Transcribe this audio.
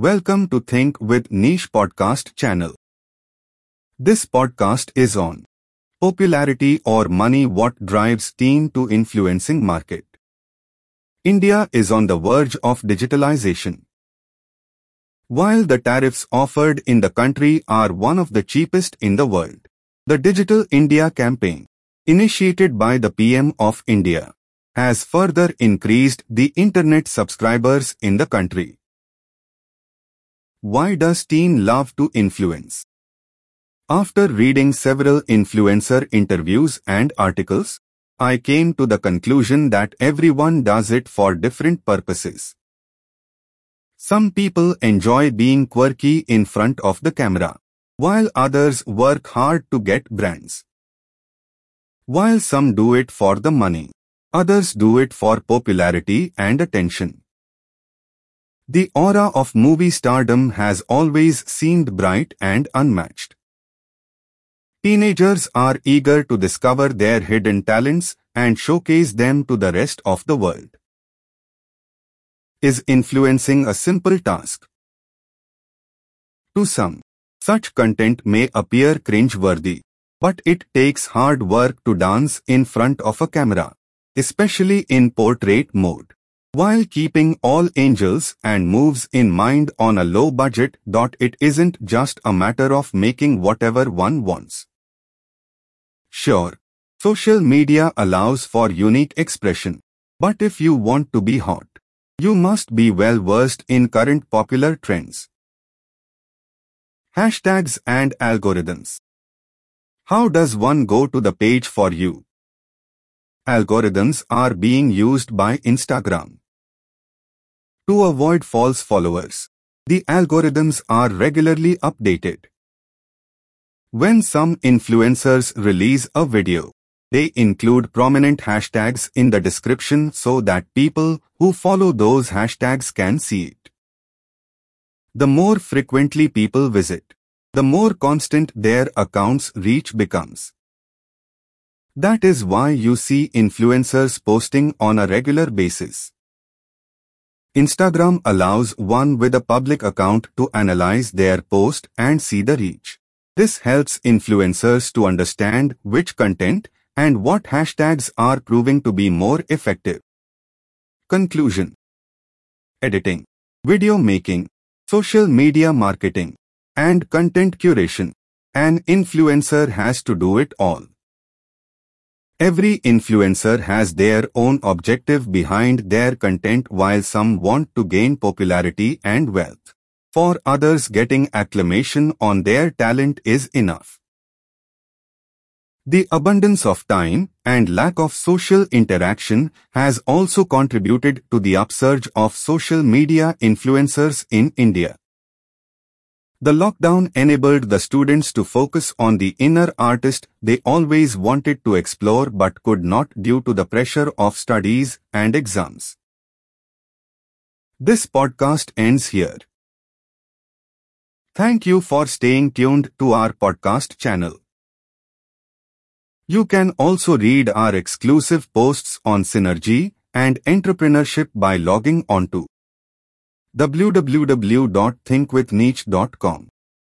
Welcome to Think with Niche podcast channel. This podcast is on popularity or money what drives teen to influencing market. India is on the verge of digitalization. While the tariffs offered in the country are one of the cheapest in the world, the Digital India campaign, initiated by the PM of India, has further increased the internet subscribers in the country. Why does teen love to influence? After reading several influencer interviews and articles, I came to the conclusion that everyone does it for different purposes. Some people enjoy being quirky in front of the camera, while others work hard to get brands. While some do it for the money, others do it for popularity and attention. The aura of movie stardom has always seemed bright and unmatched. Teenagers are eager to discover their hidden talents and showcase them to the rest of the world is influencing a simple task. To some, such content may appear cringe-worthy, but it takes hard work to dance in front of a camera, especially in portrait mode, while keeping all angles and moves in mind on a low budget. It isn't just a matter of making whatever one wants. Sure, social media allows for unique expression, but if you want to be hot, you must be well versed in current popular trends. Hashtags and algorithms. How does one go to the page for you? Algorithms are being used by Instagram. To avoid false followers, the algorithms are regularly updated. When some influencers release a video, they include prominent hashtags in the description so that people who follow those hashtags can see it. The more frequently people visit, the more constant their account's reach becomes. That is why you see influencers posting on a regular basis. Instagram allows one with a public account to analyze their post and see the reach. This helps influencers to understand which content and what hashtags are proving to be more effective. Conclusion Editing, video making, social media marketing, and content curation. An influencer has to do it all. Every influencer has their own objective behind their content while some want to gain popularity and wealth. For others getting acclamation on their talent is enough. The abundance of time and lack of social interaction has also contributed to the upsurge of social media influencers in India. The lockdown enabled the students to focus on the inner artist they always wanted to explore but could not due to the pressure of studies and exams. This podcast ends here. Thank you for staying tuned to our podcast channel. You can also read our exclusive posts on synergy and entrepreneurship by logging on to www.thinkwithniche.com.